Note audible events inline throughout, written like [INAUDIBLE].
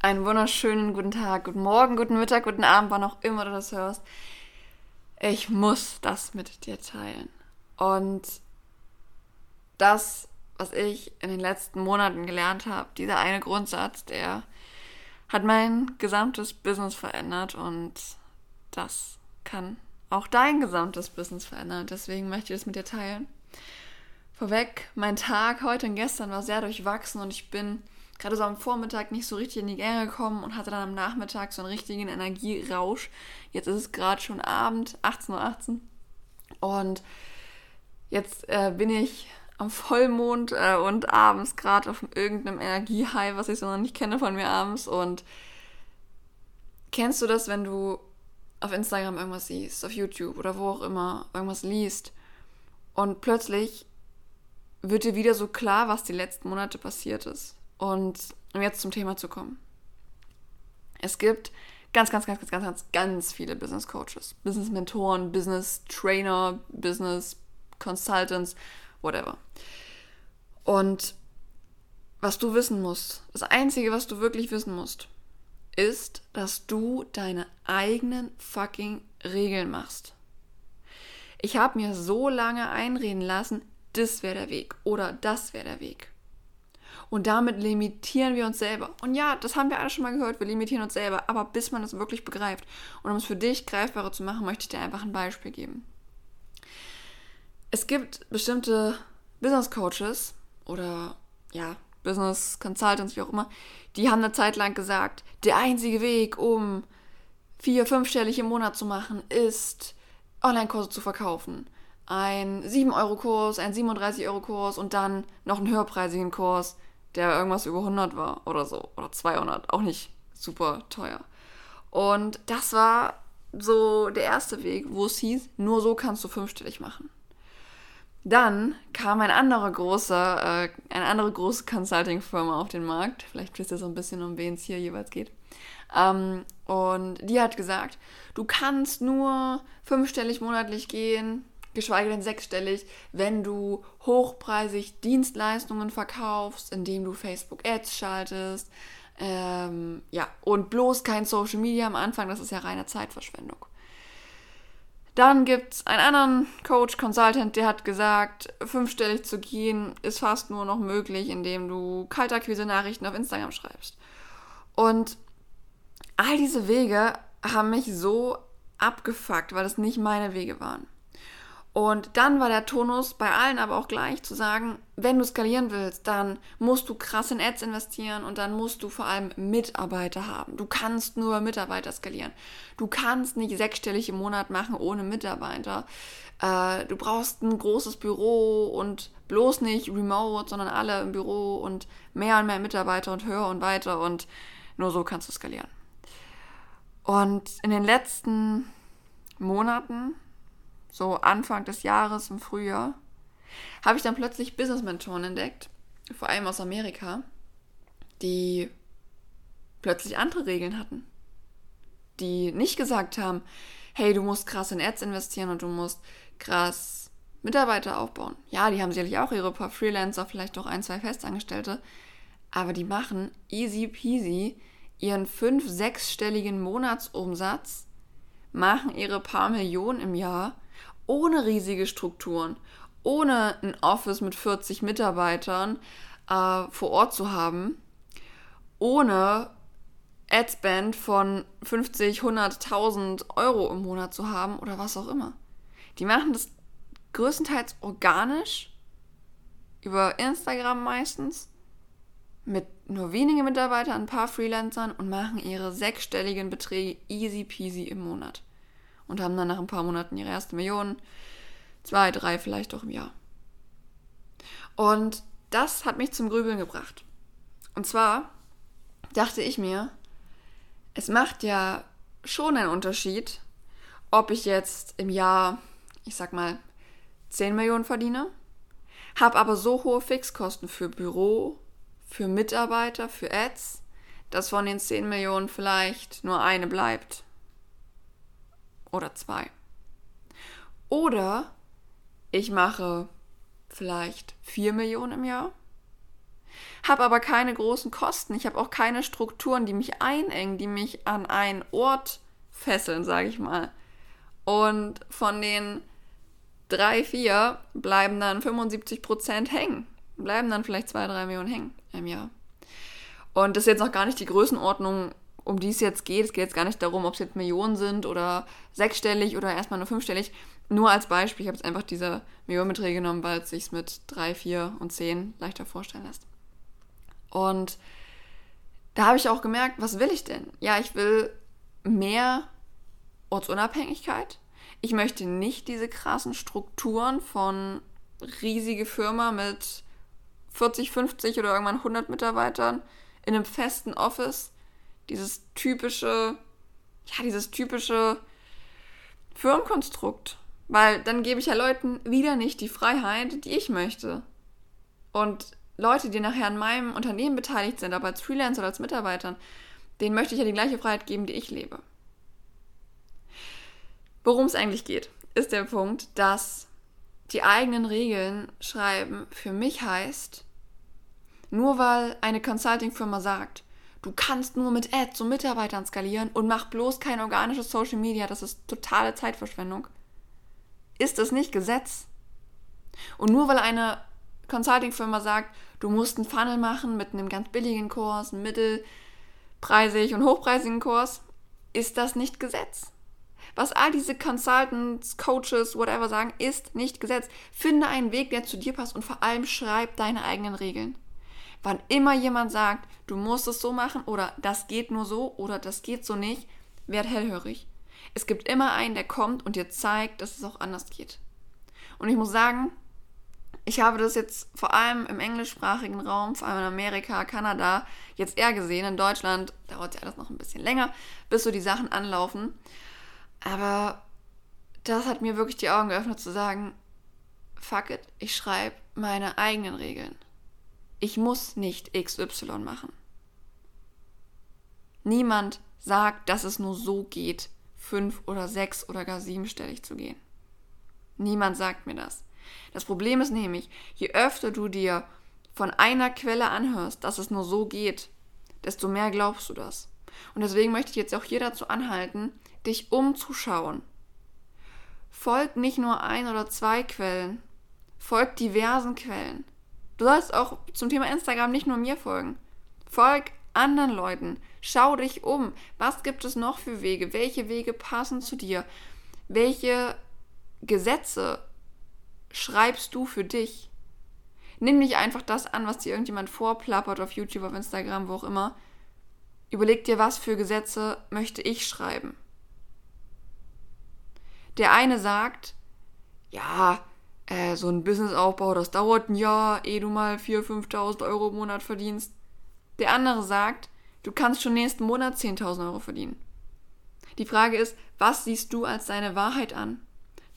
Einen wunderschönen guten Tag, guten Morgen, guten Mittag, guten Abend, wann auch immer du das hörst. Ich muss das mit dir teilen. Und das, was ich in den letzten Monaten gelernt habe, dieser eine Grundsatz, der hat mein gesamtes Business verändert und das kann auch dein gesamtes Business verändern. Deswegen möchte ich das mit dir teilen. Vorweg, mein Tag heute und gestern war sehr durchwachsen und ich bin gerade so am Vormittag nicht so richtig in die Gänge gekommen und hatte dann am Nachmittag so einen richtigen Energierausch. Jetzt ist es gerade schon Abend, 18.18 Uhr. Und jetzt äh, bin ich am Vollmond äh, und abends gerade auf irgendeinem Energiehigh, was ich so noch nicht kenne von mir abends. Und kennst du das, wenn du auf Instagram irgendwas siehst, auf YouTube oder wo auch immer irgendwas liest und plötzlich wird dir wieder so klar, was die letzten Monate passiert ist. Und um jetzt zum Thema zu kommen. Es gibt ganz, ganz, ganz, ganz, ganz, ganz, ganz viele Business Coaches, Business Mentoren, Business Trainer, Business Consultants, whatever. Und was du wissen musst, das Einzige, was du wirklich wissen musst, ist, dass du deine eigenen fucking Regeln machst. Ich habe mir so lange einreden lassen, das wäre der Weg oder das wäre der Weg. Und damit limitieren wir uns selber. Und ja, das haben wir alle schon mal gehört, wir limitieren uns selber, aber bis man es wirklich begreift. Und um es für dich greifbarer zu machen, möchte ich dir einfach ein Beispiel geben. Es gibt bestimmte Business Coaches oder ja, Business Consultants, wie auch immer, die haben eine Zeit lang gesagt, der einzige Weg, um vier, fünfstellig im Monat zu machen, ist Online-Kurse zu verkaufen. Ein 7-Euro-Kurs, ein 37-Euro-Kurs und dann noch einen höherpreisigen Kurs der irgendwas über 100 war oder so. Oder 200. Auch nicht super teuer. Und das war so der erste Weg, wo es hieß, nur so kannst du fünfstellig machen. Dann kam ein anderer großer, äh, eine andere große Consulting-Firma auf den Markt. Vielleicht wisst ihr so ein bisschen, um wen es hier jeweils geht. Ähm, und die hat gesagt, du kannst nur fünfstellig monatlich gehen, geschweige denn sechsstellig, wenn du hochpreisig Dienstleistungen verkaufst, indem du Facebook Ads schaltest. Ähm, ja, und bloß kein Social Media am Anfang, das ist ja reine Zeitverschwendung. Dann gibt es einen anderen Coach, Consultant, der hat gesagt, fünfstellig zu gehen ist fast nur noch möglich, indem du Kaltakquise-Nachrichten auf Instagram schreibst. Und all diese Wege haben mich so abgefuckt, weil das nicht meine Wege waren. Und dann war der Tonus bei allen aber auch gleich zu sagen, wenn du skalieren willst, dann musst du krass in Ads investieren und dann musst du vor allem Mitarbeiter haben. Du kannst nur Mitarbeiter skalieren. Du kannst nicht sechsstellig im Monat machen ohne Mitarbeiter. Äh, du brauchst ein großes Büro und bloß nicht remote, sondern alle im Büro und mehr und mehr Mitarbeiter und höher und weiter und nur so kannst du skalieren. Und in den letzten Monaten so Anfang des Jahres im Frühjahr, habe ich dann plötzlich Business-Mentoren entdeckt, vor allem aus Amerika, die plötzlich andere Regeln hatten. Die nicht gesagt haben, hey, du musst krass in Ads investieren und du musst krass Mitarbeiter aufbauen. Ja, die haben sicherlich auch ihre paar Freelancer, vielleicht auch ein, zwei Festangestellte, aber die machen easy peasy ihren fünf-, sechsstelligen Monatsumsatz, machen ihre paar Millionen im Jahr ohne riesige Strukturen, ohne ein Office mit 40 Mitarbeitern äh, vor Ort zu haben, ohne Adspend von 50, 100.000 Euro im Monat zu haben oder was auch immer. Die machen das größtenteils organisch, über Instagram meistens, mit nur wenigen Mitarbeitern, ein paar Freelancern und machen ihre sechsstelligen Beträge easy peasy im Monat und haben dann nach ein paar Monaten ihre erste Million. Zwei, drei vielleicht auch im Jahr. Und das hat mich zum Grübeln gebracht. Und zwar dachte ich mir, es macht ja schon einen Unterschied, ob ich jetzt im Jahr, ich sag mal, 10 Millionen verdiene, habe aber so hohe Fixkosten für Büro, für Mitarbeiter, für Ads, dass von den 10 Millionen vielleicht nur eine bleibt oder zwei. Oder ich mache vielleicht 4 Millionen im Jahr, habe aber keine großen Kosten. Ich habe auch keine Strukturen, die mich einengen, die mich an einen Ort fesseln, sage ich mal. Und von den drei, vier bleiben dann 75 Prozent hängen. Bleiben dann vielleicht zwei, drei Millionen hängen im Jahr. Und das ist jetzt noch gar nicht die Größenordnung, um die es jetzt geht. Es geht jetzt gar nicht darum, ob es jetzt Millionen sind oder sechsstellig oder erstmal nur fünfstellig. Nur als Beispiel, ich habe jetzt einfach diese Millionenbeträge genommen, weil es sich mit drei, vier und zehn leichter vorstellen lässt. Und da habe ich auch gemerkt, was will ich denn? Ja, ich will mehr Ortsunabhängigkeit. Ich möchte nicht diese krassen Strukturen von riesige Firma mit 40, 50 oder irgendwann 100 Mitarbeitern in einem festen Office. Dieses typische, ja, dieses typische Firmenkonstrukt. Weil dann gebe ich ja Leuten wieder nicht die Freiheit, die ich möchte. Und Leute, die nachher an meinem Unternehmen beteiligt sind, ob als Freelancer oder als Mitarbeitern, denen möchte ich ja die gleiche Freiheit geben, die ich lebe. Worum es eigentlich geht, ist der Punkt, dass die eigenen Regeln schreiben für mich heißt, nur weil eine Consulting-Firma sagt, du kannst nur mit Ads und Mitarbeitern skalieren und mach bloß kein organisches Social Media, das ist totale Zeitverschwendung, ist das nicht Gesetz. Und nur weil eine Consulting-Firma sagt, du musst einen Funnel machen mit einem ganz billigen Kurs, einem mittelpreisig und hochpreisigen Kurs, ist das nicht Gesetz. Was all diese Consultants, Coaches, whatever sagen, ist nicht Gesetz. Finde einen Weg, der zu dir passt und vor allem schreib deine eigenen Regeln. Wann immer jemand sagt, du musst es so machen oder das geht nur so oder das geht so nicht, werd hellhörig. Es gibt immer einen, der kommt und dir zeigt, dass es auch anders geht. Und ich muss sagen, ich habe das jetzt vor allem im englischsprachigen Raum, vor allem in Amerika, Kanada, jetzt eher gesehen. In Deutschland dauert ja alles noch ein bisschen länger, bis so die Sachen anlaufen. Aber das hat mir wirklich die Augen geöffnet zu sagen, fuck it, ich schreibe meine eigenen Regeln. Ich muss nicht XY machen. Niemand sagt, dass es nur so geht, fünf oder sechs oder gar siebenstellig zu gehen. Niemand sagt mir das. Das Problem ist nämlich, je öfter du dir von einer Quelle anhörst, dass es nur so geht, desto mehr glaubst du das. Und deswegen möchte ich jetzt auch hier dazu anhalten, dich umzuschauen. Folg nicht nur ein oder zwei Quellen, folg diversen Quellen. Du sollst auch zum Thema Instagram nicht nur mir folgen. Folg anderen Leuten. Schau dich um. Was gibt es noch für Wege? Welche Wege passen zu dir? Welche Gesetze schreibst du für dich? Nimm nicht einfach das an, was dir irgendjemand vorplappert auf YouTube, auf Instagram, wo auch immer. Überleg dir, was für Gesetze möchte ich schreiben. Der eine sagt, ja, äh, so ein Businessaufbau, das dauert ein Jahr, ehe du mal 4.000, 5.000 Euro im Monat verdienst. Der andere sagt, du kannst schon nächsten Monat 10.000 Euro verdienen. Die Frage ist, was siehst du als deine Wahrheit an?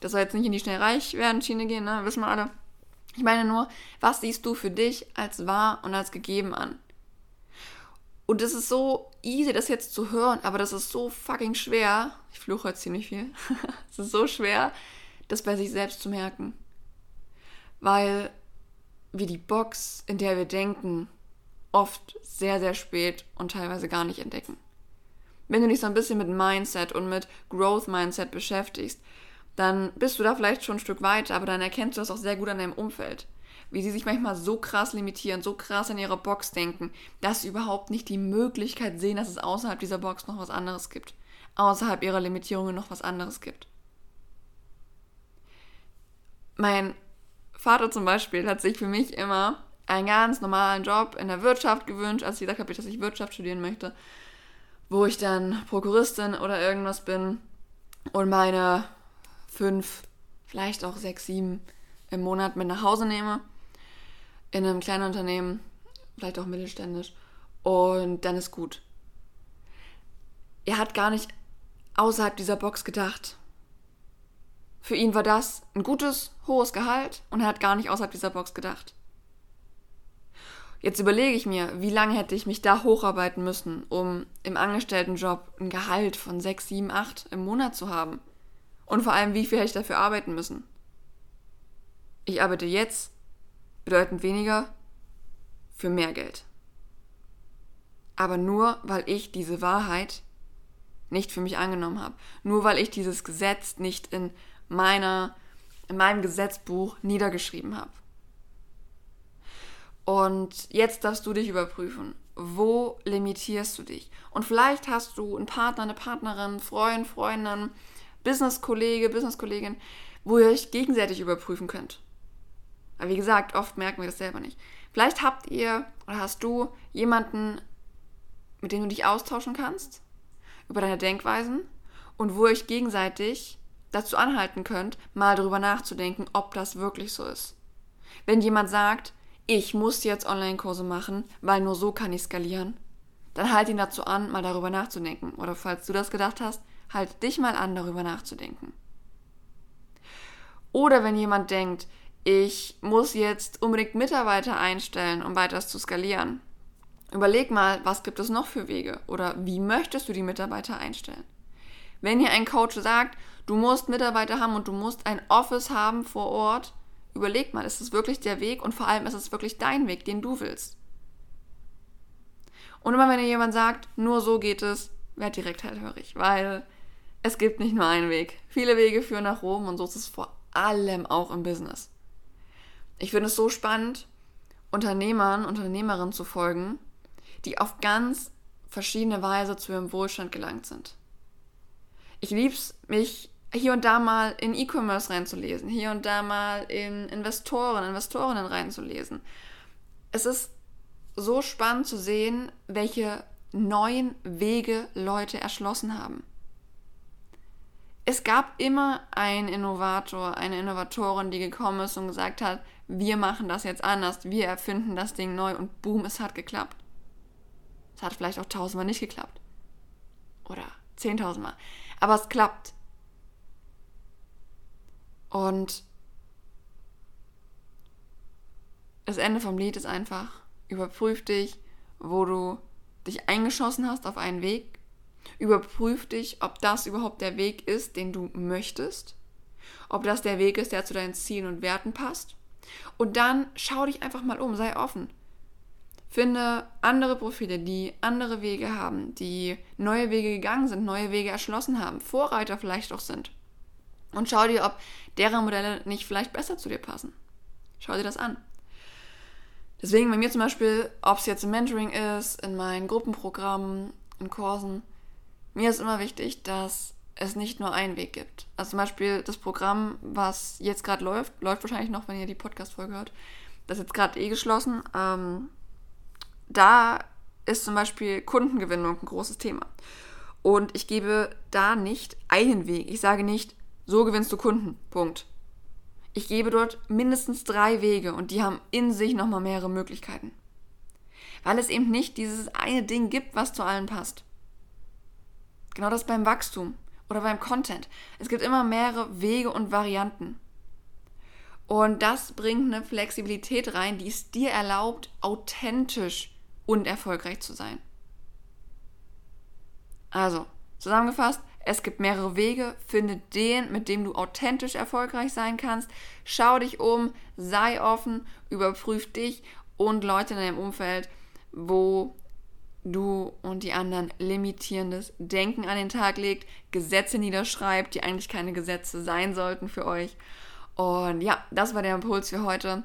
Das soll jetzt nicht in die schnell reich werden Schiene gehen, ne? Wissen wir alle. Ich meine nur, was siehst du für dich als wahr und als gegeben an? Und es ist so easy, das jetzt zu hören, aber das ist so fucking schwer. Ich fluche heute ziemlich viel. [LAUGHS] es ist so schwer, das bei sich selbst zu merken. Weil wir die Box, in der wir denken, oft sehr, sehr spät und teilweise gar nicht entdecken. Wenn du dich so ein bisschen mit Mindset und mit Growth Mindset beschäftigst, dann bist du da vielleicht schon ein Stück weiter, aber dann erkennst du das auch sehr gut an deinem Umfeld. Wie sie sich manchmal so krass limitieren, so krass in ihrer Box denken, dass sie überhaupt nicht die Möglichkeit sehen, dass es außerhalb dieser Box noch was anderes gibt. Außerhalb ihrer Limitierungen noch was anderes gibt. Mein Vater zum Beispiel hat sich für mich immer einen ganz normalen Job in der Wirtschaft gewünscht, als ich gesagt habe, dass ich Wirtschaft studieren möchte, wo ich dann Prokuristin oder irgendwas bin und meine fünf, vielleicht auch sechs, sieben im Monat mit nach Hause nehme. In einem kleinen Unternehmen, vielleicht auch mittelständisch. Und dann ist gut. Er hat gar nicht außerhalb dieser Box gedacht. Für ihn war das ein gutes, hohes Gehalt und er hat gar nicht außerhalb dieser Box gedacht. Jetzt überlege ich mir, wie lange hätte ich mich da hocharbeiten müssen, um im Angestelltenjob ein Gehalt von 6, 7, 8 im Monat zu haben. Und vor allem, wie viel hätte ich dafür arbeiten müssen? Ich arbeite jetzt bedeutend weniger für mehr Geld. Aber nur, weil ich diese Wahrheit nicht für mich angenommen habe. Nur weil ich dieses Gesetz nicht in meiner, in meinem Gesetzbuch niedergeschrieben habe. Und jetzt darfst du dich überprüfen. Wo limitierst du dich? Und vielleicht hast du einen Partner, eine Partnerin, Freund, Freundin, Business-Kollege, Business-Kollegin, wo ihr euch gegenseitig überprüfen könnt. Aber wie gesagt, oft merken wir das selber nicht. Vielleicht habt ihr oder hast du jemanden, mit dem du dich austauschen kannst über deine Denkweisen und wo ihr euch gegenseitig dazu anhalten könnt, mal darüber nachzudenken, ob das wirklich so ist. Wenn jemand sagt, ich muss jetzt Online-Kurse machen, weil nur so kann ich skalieren, dann halt ihn dazu an, mal darüber nachzudenken. Oder falls du das gedacht hast, halt dich mal an, darüber nachzudenken. Oder wenn jemand denkt, ich muss jetzt unbedingt Mitarbeiter einstellen, um weiter zu skalieren. Überleg mal, was gibt es noch für Wege oder wie möchtest du die Mitarbeiter einstellen? Wenn hier ein Coach sagt, du musst Mitarbeiter haben und du musst ein Office haben vor Ort, überleg mal, ist es wirklich der Weg und vor allem ist es wirklich dein Weg, den du willst. Und immer wenn dir jemand sagt, nur so geht es, werd direkt hellhörig, weil es gibt nicht nur einen Weg. Viele Wege führen nach Rom und so ist es vor allem auch im Business. Ich finde es so spannend, Unternehmern, Unternehmerinnen zu folgen, die auf ganz verschiedene Weise zu ihrem Wohlstand gelangt sind. Ich liebe es, mich hier und da mal in E-Commerce reinzulesen, hier und da mal in Investoren, Investorinnen reinzulesen. Es ist so spannend zu sehen, welche neuen Wege Leute erschlossen haben. Es gab immer einen Innovator, eine Innovatorin, die gekommen ist und gesagt hat, wir machen das jetzt anders, wir erfinden das Ding neu und boom, es hat geklappt. Es hat vielleicht auch tausendmal nicht geklappt. Oder zehntausendmal. Aber es klappt. Und das Ende vom Lied ist einfach, überprüf dich, wo du dich eingeschossen hast auf einen Weg. Überprüf dich, ob das überhaupt der Weg ist, den du möchtest. Ob das der Weg ist, der zu deinen Zielen und Werten passt. Und dann schau dich einfach mal um, sei offen. Finde andere Profile, die andere Wege haben, die neue Wege gegangen sind, neue Wege erschlossen haben, Vorreiter vielleicht auch sind. Und schau dir, ob deren Modelle nicht vielleicht besser zu dir passen. Schau dir das an. Deswegen bei mir zum Beispiel, ob es jetzt im Mentoring ist, in meinen Gruppenprogrammen, in Kursen, mir ist immer wichtig, dass es nicht nur einen Weg gibt. Also zum Beispiel das Programm, was jetzt gerade läuft, läuft wahrscheinlich noch, wenn ihr die Podcast-Folge hört. Das ist jetzt gerade eh geschlossen. Ähm, da ist zum Beispiel Kundengewinnung ein großes Thema. Und ich gebe da nicht einen Weg. Ich sage nicht, so gewinnst du Kunden. Punkt. Ich gebe dort mindestens drei Wege und die haben in sich nochmal mehrere Möglichkeiten. Weil es eben nicht dieses eine Ding gibt, was zu allen passt. Genau das beim Wachstum oder beim Content. Es gibt immer mehrere Wege und Varianten. Und das bringt eine Flexibilität rein, die es dir erlaubt, authentisch und erfolgreich zu sein. Also, zusammengefasst, es gibt mehrere Wege, finde den, mit dem du authentisch erfolgreich sein kannst. Schau dich um, sei offen, überprüf dich und Leute in deinem Umfeld, wo du und die anderen limitierendes Denken an den Tag legt, Gesetze niederschreibt, die eigentlich keine Gesetze sein sollten für euch. Und ja, das war der Impuls für heute.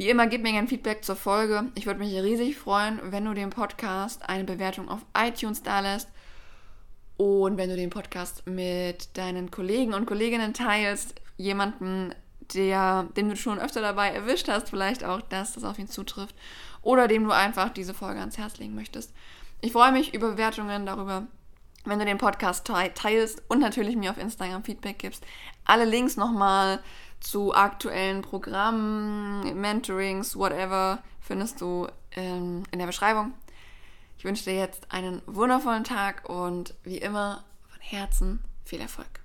Wie immer, gib mir gerne Feedback zur Folge. Ich würde mich riesig freuen, wenn du dem Podcast eine Bewertung auf iTunes da lässt und wenn du den Podcast mit deinen Kollegen und Kolleginnen teilst, jemanden, der, den du schon öfter dabei erwischt hast, vielleicht auch, dass das auf ihn zutrifft, oder dem du einfach diese Folge ans Herz legen möchtest. Ich freue mich über Bewertungen darüber, wenn du den Podcast teilst und natürlich mir auf Instagram Feedback gibst. Alle Links nochmal zu aktuellen Programmen, Mentorings, whatever, findest du ähm, in der Beschreibung. Ich wünsche dir jetzt einen wundervollen Tag und wie immer von Herzen viel Erfolg.